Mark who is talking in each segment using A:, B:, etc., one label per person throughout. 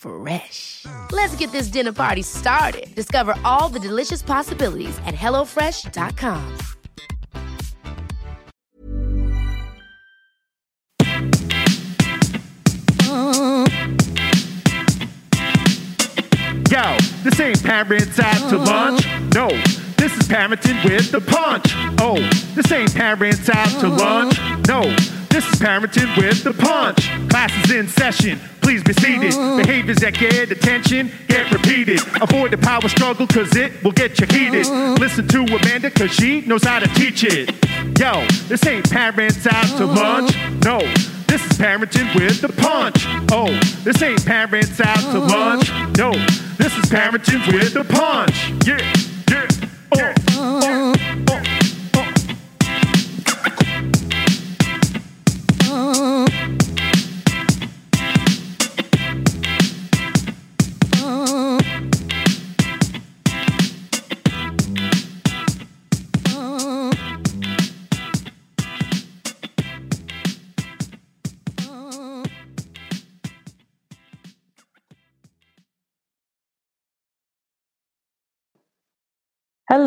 A: Fresh. Let's get this dinner party started. Discover all the delicious possibilities at hellofresh.com.
B: Yo, this ain't parents out to lunch. No, this is parenting with the punch. Oh, this ain't parents out to lunch. No, this is parenting with the punch. Class is in session. Please be seated. Mm. Behaviors that get attention get repeated. Avoid the power struggle cause it will get you heated. Mm. Listen to Amanda cause she knows how to teach it. Yo, this ain't parents out to mm-hmm. lunch. No, this is parenting with the punch. Oh, this ain't parents out to mm-hmm. lunch. No, this is parenting with the punch. Yeah.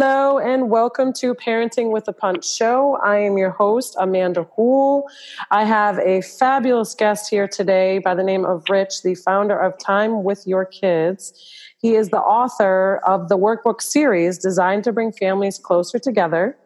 C: Hello and welcome to Parenting with a Punch show. I am your host, Amanda Hool. I have a fabulous guest here today by the name of Rich, the founder of Time with Your Kids. He is the author of the workbook series designed to bring families closer together.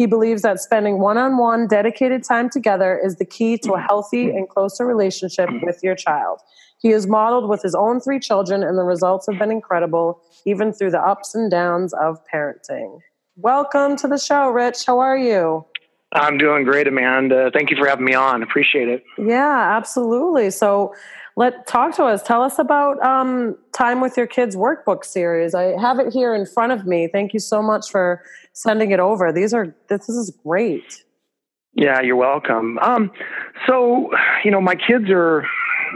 C: He believes that spending one on one dedicated time together is the key to a healthy and closer relationship with your child. He is modeled with his own three children, and the results have been incredible, even through the ups and downs of parenting. Welcome to the show, Rich. How are you?
D: I'm doing great, Amanda. Thank you for having me on. Appreciate it.
C: Yeah, absolutely. So, let talk to us. Tell us about um, Time with Your Kids workbook series. I have it here in front of me. Thank you so much for sending it over. These are this is great.
D: Yeah, you're welcome. Um, so, you know, my kids are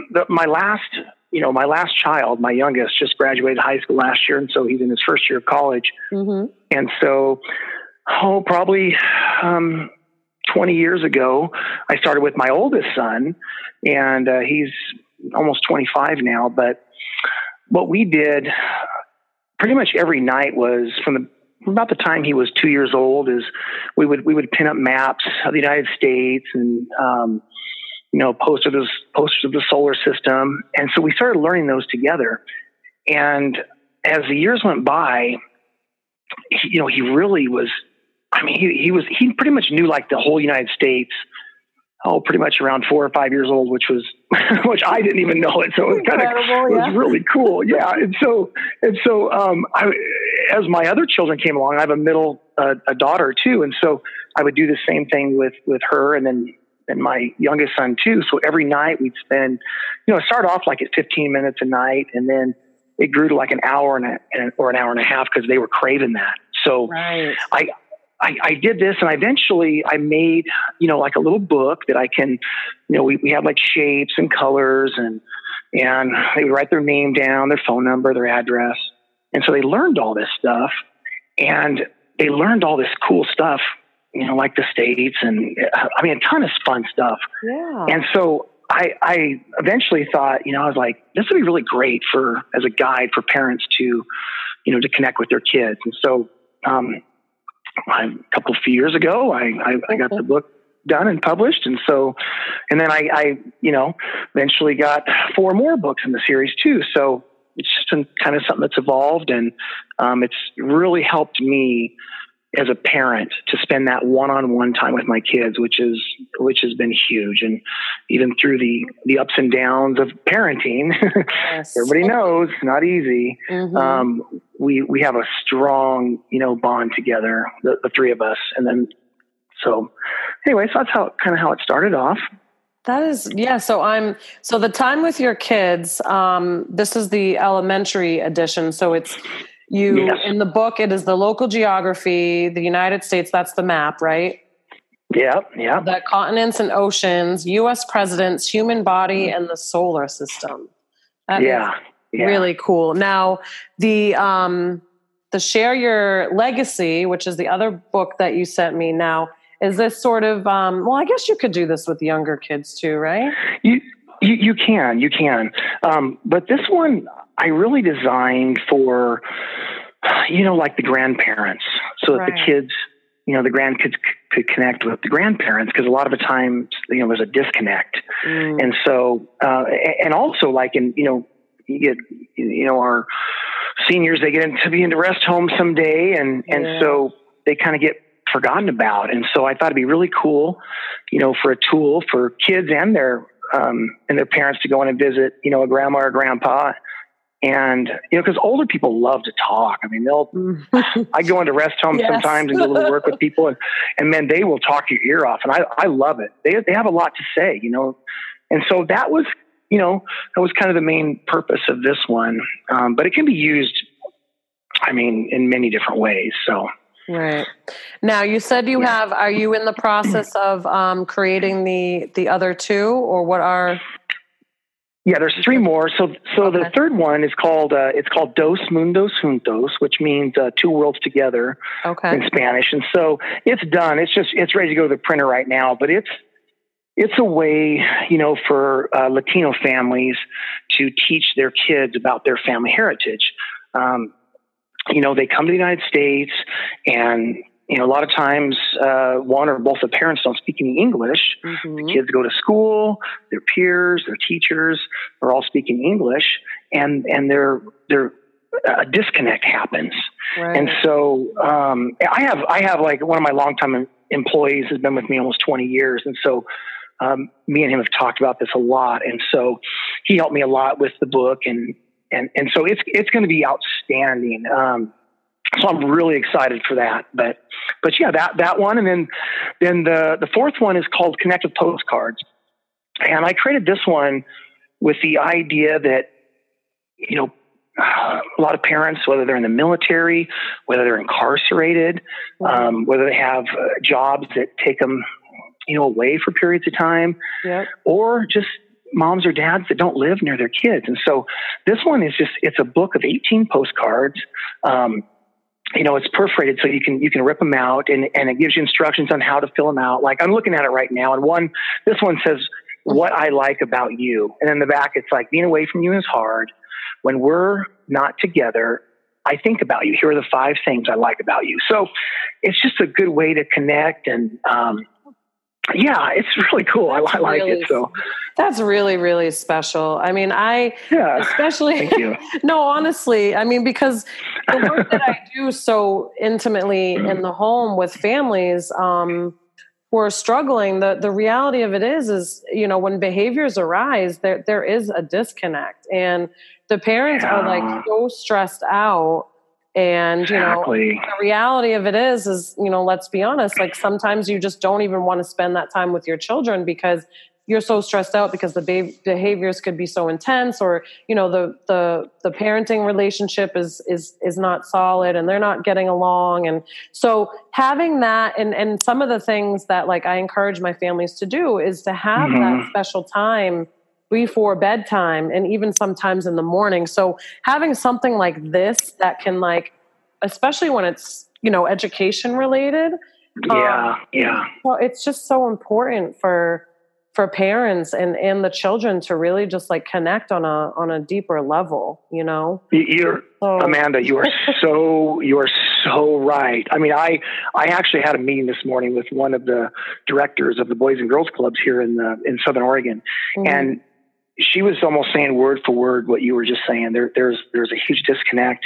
D: the, my last, you know, my last child, my youngest, just graduated high school last year, and so he's in his first year of college. Mm-hmm. And so, oh, probably um, 20 years ago, I started with my oldest son, and uh, he's almost 25 now. But what we did pretty much every night was from the about the time he was two years old is we would we would pin up maps of the United States and um, you know, posters of, posters of the solar system. And so we started learning those together. And as the years went by, he, you know, he really was, I mean, he, he was, he pretty much knew like the whole United States, oh, pretty much around four or five years old, which was, which I didn't even know it. So it was kind of, yeah. it was really cool. Yeah. And so, and so, um, I, as my other children came along, I have a middle, uh, a daughter too. And so I would do the same thing with, with her. And then and my youngest son too. So every night we'd spend, you know, start off like at 15 minutes a night, and then it grew to like an hour and a, or an hour and a half because they were craving that. So
C: right.
D: I I, I did this and eventually I made, you know, like a little book that I can, you know, we, we had like shapes and colors and, and they would write their name down, their phone number, their address. And so they learned all this stuff and they learned all this cool stuff, you know, like the States and I mean, a ton of fun stuff.
C: Yeah.
D: And so I, I eventually thought, you know, I was like, this would be really great for, as a guide for parents to, you know, to connect with their kids. And so, um, a couple of few years ago, I, I, I got the book done and published. And so, and then I, I, you know, eventually got four more books in the series too. So it's just been kind of something that's evolved and, um, it's really helped me as a parent to spend that one-on-one time with my kids, which is, which has been huge. And even through the, the ups and downs of parenting,
C: Yes.
D: everybody knows it's not easy.
C: Mhm.
D: Um, we, we have a strong, you know, bond together, the, the three of us. And then, so anyway, so that's how, kind of how it started off.
C: That is, yeah. So I'm, so the time with your kids, um, this is the elementary edition. So it's you
D: Yes.
C: in the book, it is the local geography, the United States, that's the map, right?
D: Yeah. Yeah.
C: The continents and oceans, US presidents, human body, and the solar system. That is
D: yeah. Yeah.
C: really cool. Now, the, um, the Share Your Legacy, which is the other book that you sent me now, is this sort of, um, well, I guess you could do this with younger kids too, right?
D: You, you, you can, you can. Um, but this one I really designed for, you know, like the grandparents so that
C: Right.
D: the kids, you know, the grandkids c- could connect with the grandparents because a lot of the times, you know, there's a disconnect.
C: Mm.
D: And so, uh, and also like in, you know, you get, you know, our seniors, they get into be in into rest home someday and, and
C: Yeah.
D: so they kind of get forgotten about. And so I thought it'd be really cool, you know, for a tool for kids and their, um, and their parents to go in and visit, you know, a grandma or grandpa. And, you know, cause older people love to talk. I mean, they'll, I go into rest homes
C: Yes.
D: sometimes and do a little work with people and, and man, they will talk your ear off. And I, I love it. They, they have a lot to say, you know? And so that was, you know, that was kind of the main purpose of this one. Um, but it can be used, I mean, in many different ways. So,
C: Right. Now you said you have are you in the process of um, creating the the other two or what are
D: Yeah, there's three more. So, so the third one is called uh, it's called Dos Mundos Juntos, which means uh, two worlds together
C: okay.
D: in Spanish. And so it's done. It's just it's ready to go to the printer right now. But it's it's a way, you know, for uh, Latino families to teach their kids about their family heritage. Um, you know, they come to the United States, and you know, a lot of times uh, one or both of the parents don't speak any English.
C: Mhm.
D: Kids go to school, their peers, their teachers are all speaking English, and and their their a disconnect happens.
C: Right.
D: And so um, I have I have like one of my longtime employees has been with me almost 20 years, and so um, me and him have talked about this a lot. And so he helped me a lot with the book, and and and so it's it's going to be outstanding. Um, so I'm really excited for that. But but yeah, that that one, and then then the the fourth one is called Connect with Postcards, and I created this one with the idea that you know a lot of parents, whether they're in the military, whether they're incarcerated, um, whether they have uh, jobs that take them, you know, away for periods of time,
C: Yep.
D: or just moms or dads that don't live near their kids. And so this one is just, it's a book of 18 postcards. Um, you know, it's perforated so you can, you can rip them out and, and it gives you instructions on how to fill them out. Like I'm looking at it right now and one, this one says what I like about you. And in the back, it's like being away from you is hard. When we're not together, I think about you. Here are the five things I like about you. So it's just a good way to connect and, um, yeah, it's really cool. I, I like
C: really-
D: it. So
C: That's really really special. I mean, I
D: yeah,
C: especially
D: thank you.
C: no, honestly, I mean because the work that I do so intimately in the home with families um, who are struggling, the the reality of it is, is you know when behaviors arise, there there is a disconnect, and the parents are like so stressed out, and you know the reality of it is is you know let's be honest like sometimes you just don't even want to spend that time with your children because you're so stressed out because the behaviors could be so intense or you know the the the parenting relationship is is is not solid and they're not getting along and so having that and and some of the things that like I encourage my families to do is to have mm-hmm. that special time before bedtime and even sometimes in the morning so having something like this that can like especially when it's you know education related
D: yeah um, yeah
C: well it's just so important for for parents and and the children to really just like connect on a on a deeper level you know
D: you're so. amanda you are so you are so right i mean i i actually had a meeting this morning with one of the directors of the boys and girls clubs here in the in southern oregon mm-hmm. and she was almost saying word for word what you were just saying. There, there's there's a huge disconnect,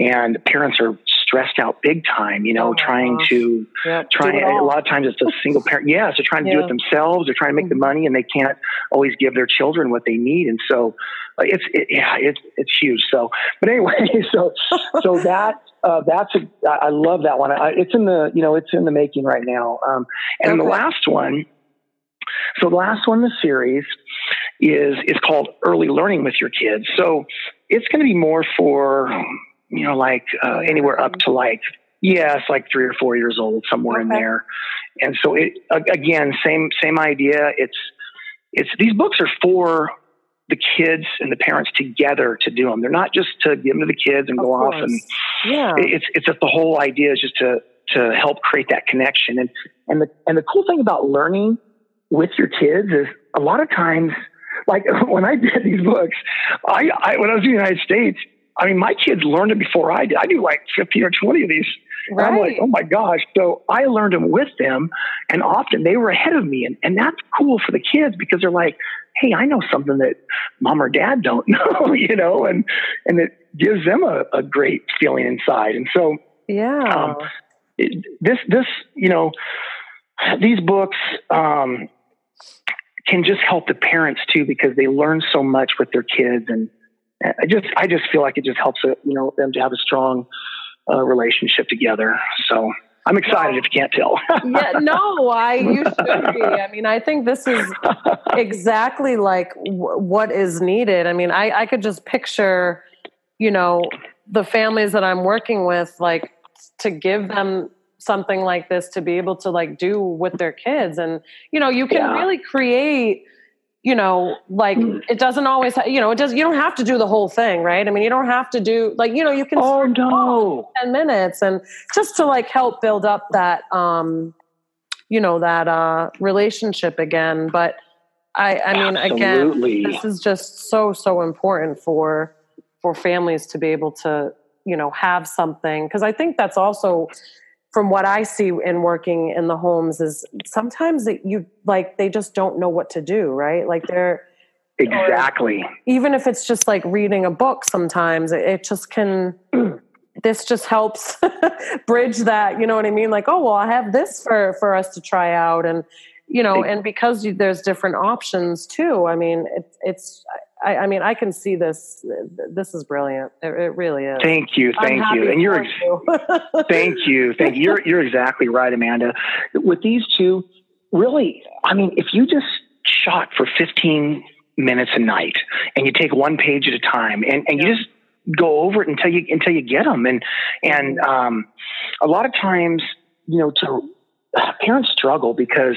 D: and parents are stressed out big time. You know, oh trying gosh. to yep, trying a lot of times it's a single parent. Yeah, so trying to yeah. do it themselves. They're trying to make the mm-hmm. money, and they can't always give their children what they need. And so, uh, it's it, yeah, it's it's huge. So, but anyway, so so that. Uh, that's a, I love that one. I, it's in the, you know, it's in the making right now. Um, and okay. the last one, so the last one in the series is is called early learning with your kids. So it's going to be more for you know like uh, anywhere up to like yes, like three or four years old, somewhere okay. in there. And so it again, same same idea. It's it's these books are for the kids and the parents together to do them. They're not just to give them to the kids and of go course. off and yeah. It's it's just the whole idea is just to to help create that connection. And and the and the cool thing about learning with your kids is a lot of times like when I did these books, I, I when I was in the United States, I mean, my kids learned it before I did. I knew like 15 or 20 of these. Right. I'm like, oh my gosh. So I learned them with them, and often they were ahead of me. And, and that's cool for the kids because they're like, hey, I know something that mom or dad don't know, you know, and, and it gives them a, a great feeling inside. And so,
C: yeah, um,
D: it, this, this, you know, these books, um, can just help the parents too because they learn so much with their kids and I just I just feel like it just helps uh, you know them to have a strong uh, relationship together. So I'm excited if you can't tell.
C: yeah, no, I you should be. I mean, I think this is exactly like w- what is needed. I mean, I I could just picture, you know, the families that I'm working with, like to give them something like this to be able to like do with their kids and you know you can yeah. really create you know like mm. it doesn't always you know it does you don't have to do the whole thing right i mean you don't have to do like you know you can
D: oh no
C: 10 minutes and just to like help build up that um you know that uh relationship again but i i mean Absolutely. again this is just so so important for for families to be able to you know have something because i think that's also from what I see in working in the homes is sometimes that you like they just don't know what to do, right? Like they're
D: exactly
C: even if it's just like reading a book sometimes it, it just can this just helps bridge that you know what i mean like oh well i have this for for us to try out and you know and because you, there's different options too i mean it, it's I, I, mean, I can see this. This is brilliant. It, it really is.
D: Thank you, thank you, and you're. You. thank you, thank you. You're you're exactly right, Amanda. With these two, really, I mean, if you just shot for 15 minutes a night, and you take one page at a time, and and yeah. you just go over it until you until you get them, and and um, a lot of times, you know, to parents struggle because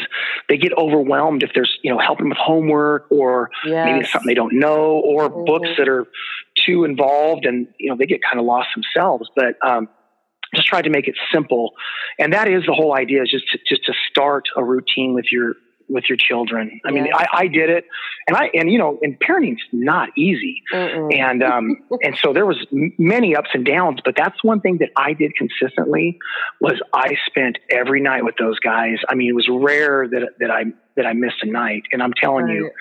D: they get overwhelmed if there's you know helping with homework or yes. maybe it's something they don't know or mm-hmm. books that are too involved and you know they get kind of lost themselves but um, just try to make it simple and that is the whole idea is just to, just to start a routine with your with your children. I mean, I, I, did it, and I and you know, and parenting's not easy, Mm-mm. and um, and so there was many ups and downs. But that's one thing that I did consistently was I spent every night with those guys. I mean, it was rare that that I that I missed a night, and I'm telling right. you,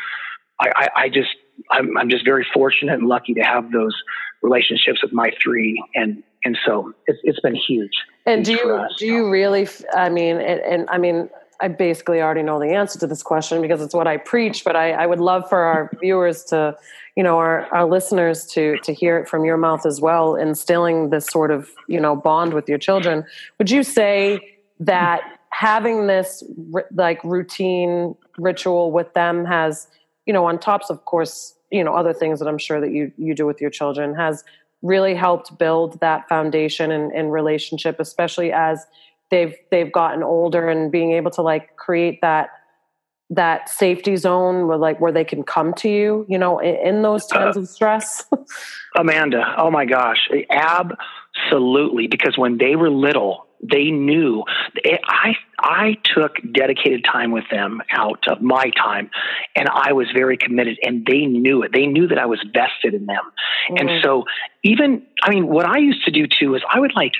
D: I, I, I just I'm, I'm just very fortunate and lucky to have those relationships with my three, and and so it's, it's been huge.
C: And do you do you really? I mean, and, and I mean I basically already know the answer to this question because it's what I preach, but I, I would love for our viewers to, you know, our, our listeners to to hear it from your mouth as well, instilling this sort of, you know, bond with your children. Would you say that having this like routine ritual with them has, you know, on tops of course, you know, other things that I'm sure that you you do with your children has really helped build that foundation and, and relationship, especially as they've they've gotten older and being able to like create that that safety zone where like where they can come to you you know in, in those times uh, of stress.
D: Amanda oh my gosh absolutely because when they were little they knew i i took dedicated time with them out of my time and i was very committed and they knew it. They knew that i was vested in them. Mm-hmm. and so even i mean what i used to do too is i would like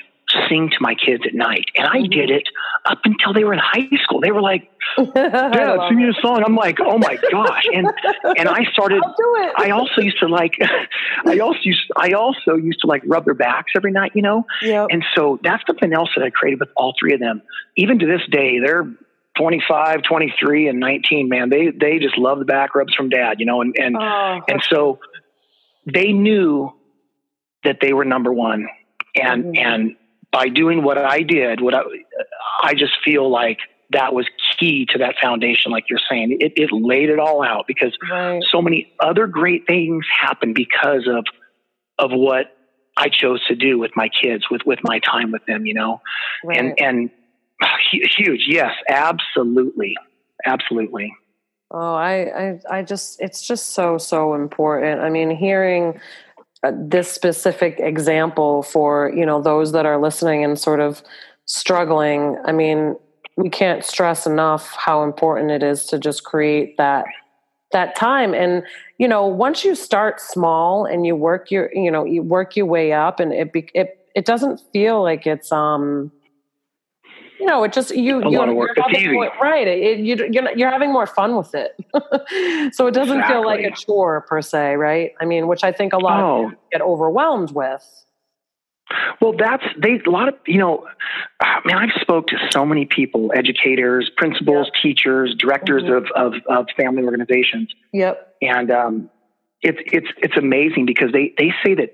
D: sing to my kids at night. And I did it up until they were in high school. They were like, Dad, sing me a song. I'm like, oh my gosh. And and I started I also used to like I also used I also used to like rub their backs every night, you know? Yep. And so that's something else that I created with all three of them. Even to this day, they're 25, 23, and 19, man. They they just love the back rubs from dad, you know, and and oh. and so they knew that they were number one. And mm-hmm. and by doing what I did, what I, I just feel like that was key to that foundation, like you're saying. It, it laid it all out because right. so many other great things happened because of of what I chose to do with my kids, with with my time with them, you know, right. and and huge, yes, absolutely, absolutely.
C: Oh, I, I, I just, it's just so, so important. I mean, hearing this specific example for you know those that are listening and sort of struggling i mean we can't stress enough how important it is to just create that that time. And you know once you start small and you work your you know you work your way up and it be, it it doesn't feel like it's um you know, it just you
D: a
C: you're,
D: you're having
C: more, right. It, you, you're you're having more fun with it, so it doesn't exactly. feel like a chore per se, right? I mean, which I think a lot oh. of people get overwhelmed with.
D: Well, that's they a lot of you know. I mean, I've spoke to so many people, educators, principals, yep. teachers, directors mm-hmm. of, of of family organizations.
C: Yep.
D: And um, it's it's it's amazing because they they say that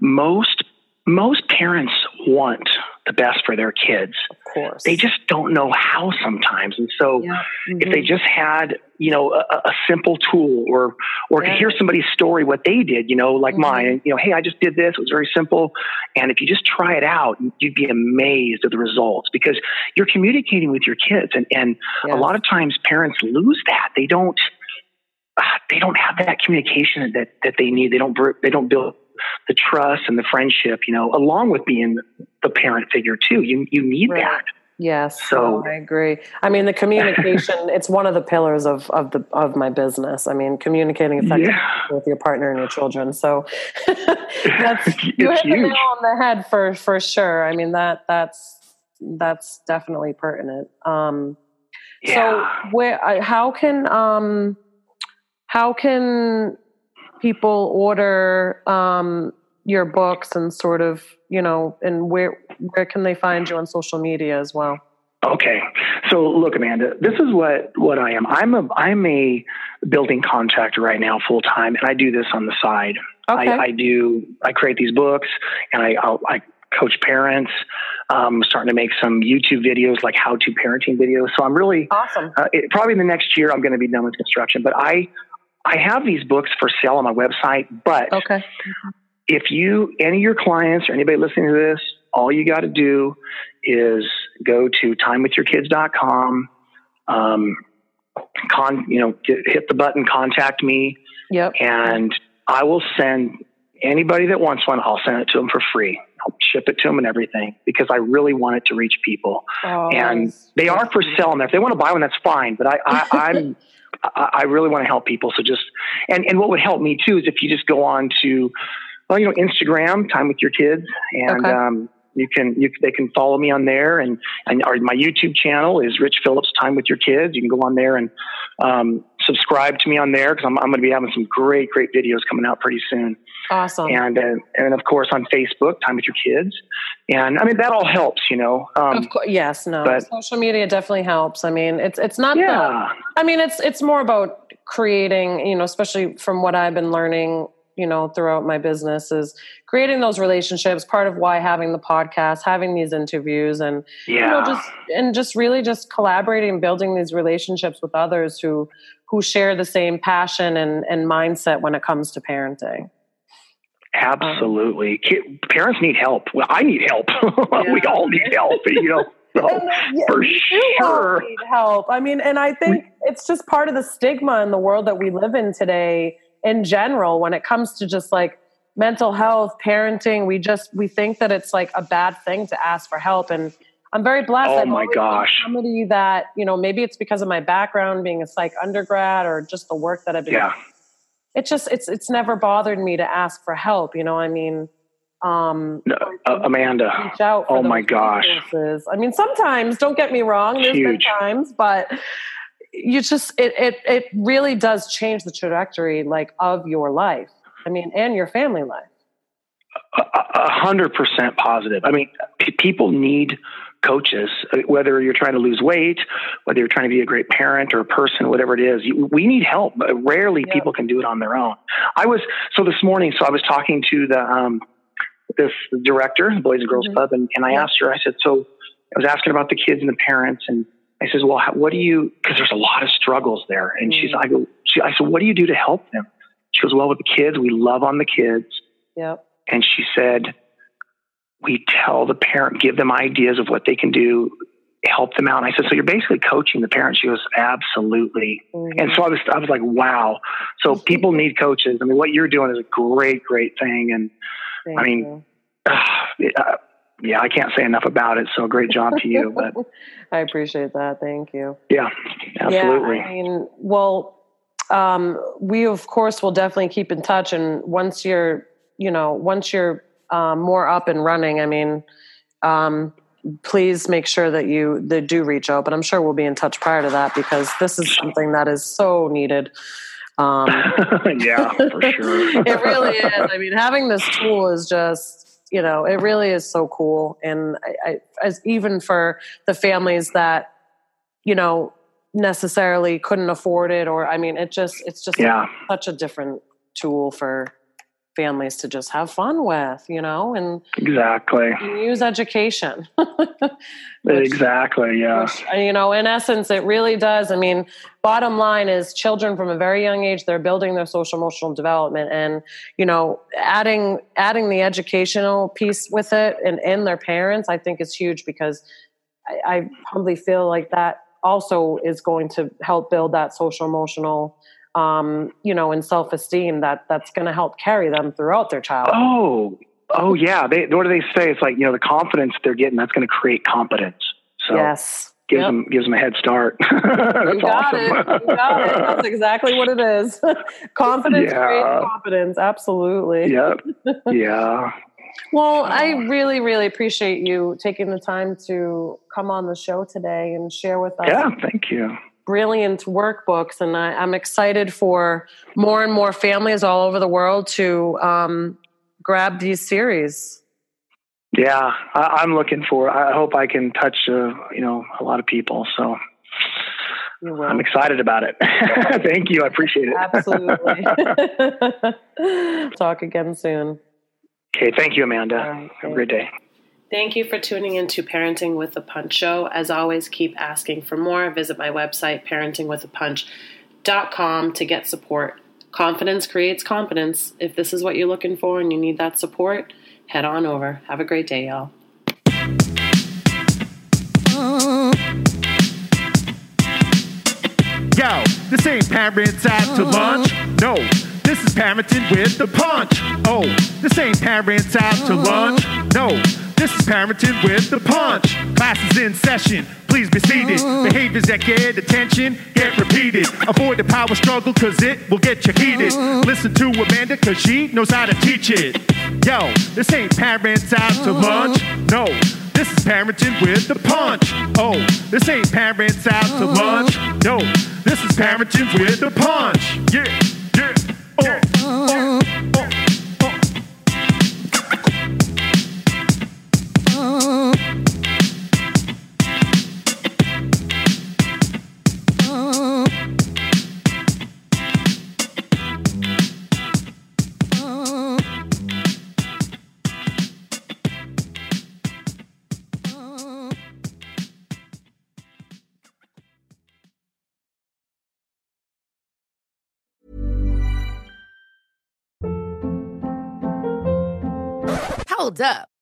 D: most most parents want the best for their kids.
C: Of course.
D: They just don't know how sometimes. And so yeah. mm-hmm. if they mm-hmm. just had, you know, a, a simple tool or or yeah. to hear somebody's story what they did, you know, like mm-hmm. mine, you know, hey, I just did this, it was very simple. And if you just try it out, you'd be amazed at the results because you're communicating with your kids and and yes. a lot of times parents lose that. They don't uh, they don't have that communication that that they need. They don't they don't build the trust and the friendship, you know, along with being the parent figure too. You you need right. that.
C: Yes, so oh, I agree. I mean, the communication, it's one of the pillars of, of the, of my business. I mean, communicating effectively yeah. with your partner and your children. So that's, you hit the nail on the head for, for sure. I mean, that, that's, that's definitely pertinent. Um, yeah. so where, how can, um, how can people order um, your books and sort of you know and where where can they find you on social media as well?
D: Okay. So look amanda this is what what i am. I'm a i'm a building contractor right now full time and i do this on the side. Okay. I, I do i create these books and i I'll, i coach parents. Um, starting to make some youtube videos like how to parenting videos. So i'm really
C: awesome.
D: uh, it, probably the next year i'm going to be done with construction but i I have these books for sale on my website, but
C: okay.
D: if you, any of your clients or anybody listening to this, all you got to do is go to timewithyourkids.com, um, con, you know, get, hit the button, contact me.
C: Yep.
D: And I will send anybody that wants one, I'll send it to them for free. I'll ship it to them and everything because I really want it to reach people. Oh, and they are for sale. And if they want to buy one, that's fine. But I, I, I'm, I, really want to help people. So just and and what would help me too is if you just go on to well, you know, Instagram, time with your kids, and okay. um, you can you they can follow me on there, and and our, my YouTube channel is Rich Phillips Time with Your Kids. You can go on there and um, subscribe to me on there because I'm I'm going to be having some great great videos coming out pretty soon.
C: Awesome.
D: And uh, and of course on Facebook, Time with Your Kids, and I mean that all helps, you know.
C: Um, of course, yes, no, but, social media definitely helps. I mean, it's it's not. Yeah. The, I mean, it's it's more about creating, you know, especially from what I've been learning you know, throughout my business is creating those relationships. Part of why having the podcast, having these interviews, and
D: Yeah.
C: you know, just and just really just collaborating and building these relationships with others who who share the same passion and and mindset when it comes to parenting.
D: Absolutely. Ki- Parents need help. Well, I need help. we all need help, you know. So,
C: And, yeah,
D: for
C: we do all
D: sure.
C: need help. I mean, and I think it's just part of the stigma in the world that we live in today in general when it comes to just like mental health, parenting. We just we think that it's like a bad thing to ask for help. And I'm very blessed.
D: Oh my gosh.
C: Somebody that, you know, maybe it's because of my background being a psych undergrad or just the work that I've been
D: Yeah.
C: it's just it's it's never bothered me to ask for help, you know. I mean, um
D: No, uh, Amanda.
C: reach out
D: Oh my gosh.
C: resources. I mean, sometimes, don't get me wrong, there's been times, but you just it it it really does change the trajectory like of your life. I mean, and your family life.
D: A hundred percent positive. I mean, p- people need coaches, uh, whether you're trying to lose weight, whether you're trying to be a great parent or a person, whatever it is. You, we need help. Uh, Rarely
C: Yeah.
D: people can do it on their own. I was so this morning. So I was talking to the um, this director, the Boys and Girls
C: Mhm.
D: Club, and, and I
C: Yeah.
D: asked her. I said, so I was asking about the kids and the parents, and I says, well, how, what do you? Because there's a lot of struggles there. And she's,
C: Mm.
D: I go, she, I said, what do you do to help them? She goes, well, with the kids, we love on the kids
C: Yep.
D: and she said we tell the parent give them ideas of what they can do help them out and i said so you're basically coaching the parent she goes absolutely
C: Mhm.
D: and so i was i was like wow so people need coaches i mean what you're doing is a great great thing and
C: Thank
D: I mean, uh, yeah i can't say enough about it so great job to you but
C: I appreciate that. Thank you.
D: yeah absolutely
C: Yeah, I mean, well, um, we of course will definitely keep in touch, and once you're, you know, once you're um, more up and running, I mean, um, please make sure that you that do reach out. But I'm sure we'll be in touch prior to that because this is something that is so needed. Um,
D: yeah for sure
C: it really is. I mean, having this tool is just, you know, it really is so cool. And I, I, as even for the families that, you know, necessarily couldn't afford it, or I mean, it just, it's just
D: yeah
C: such a different tool for families to just have fun with, you know, and
D: exactly
C: use education. Which-
D: exactly yeah
C: which, you know, in essence, it really does. I mean, bottom line is children from a very young age, they're building their social emotional development and, you know, adding, adding the educational piece with it and, in their parents, I think is huge because I, I humbly feel like that also is going to help build that social emotional, um, you know, and self-esteem that that's going to help carry them throughout their childhood.
D: Oh, oh yeah. They what do they say? It's like you know the confidence they're getting that's going to create competence. So
C: yes.
D: gives
C: Yep.
D: them gives them a head start.
C: You got
D: awesome.
C: it. You got it. That's exactly what it is. Confidence
D: Yeah.
C: creates confidence. Absolutely.
D: yep. Yeah.
C: Well, I really, really appreciate you taking the time to come on the show today and share with us
D: Yeah. Thank you.
C: Brilliant workbooks. And I, I'm excited for more and more families all over the world to um, grab these series.
D: Yeah, I, I'm looking for. I hope I can touch uh, you know a lot of people. So I'm excited about it. Thank you. I appreciate it.
C: Absolutely. Talk again soon.
D: okay. Thank you, Amanda.
C: Right,
D: Have a great day.
C: Thank you for tuning into Parenting with the Punch show. As always, keep asking for more. Visit my website, parentingwithapunch.com, to get support. Confidence creates competence. If this is what you're looking for and you need that support, head on over. Have a great day, y'all.
B: Yo, this ain't parents out to uh-huh. lunch. No, this is parenting with the punch. Oh, this ain't parents out to uh-huh. lunch. No, this is parenting with the punch. Class is in session. Please be seated. Mm. Behaviors that get attention get repeated. Avoid the power struggle cause it will get you heated. Mm. Listen to Amanda cause she knows how to teach it. Yo, this ain't parents out to mm. lunch. No, this is parenting with the punch. Oh, this ain't parents out to lunch. No, this is parenting with the punch. Yeah, yeah, yeah. yeah, uh,
A: Hold up.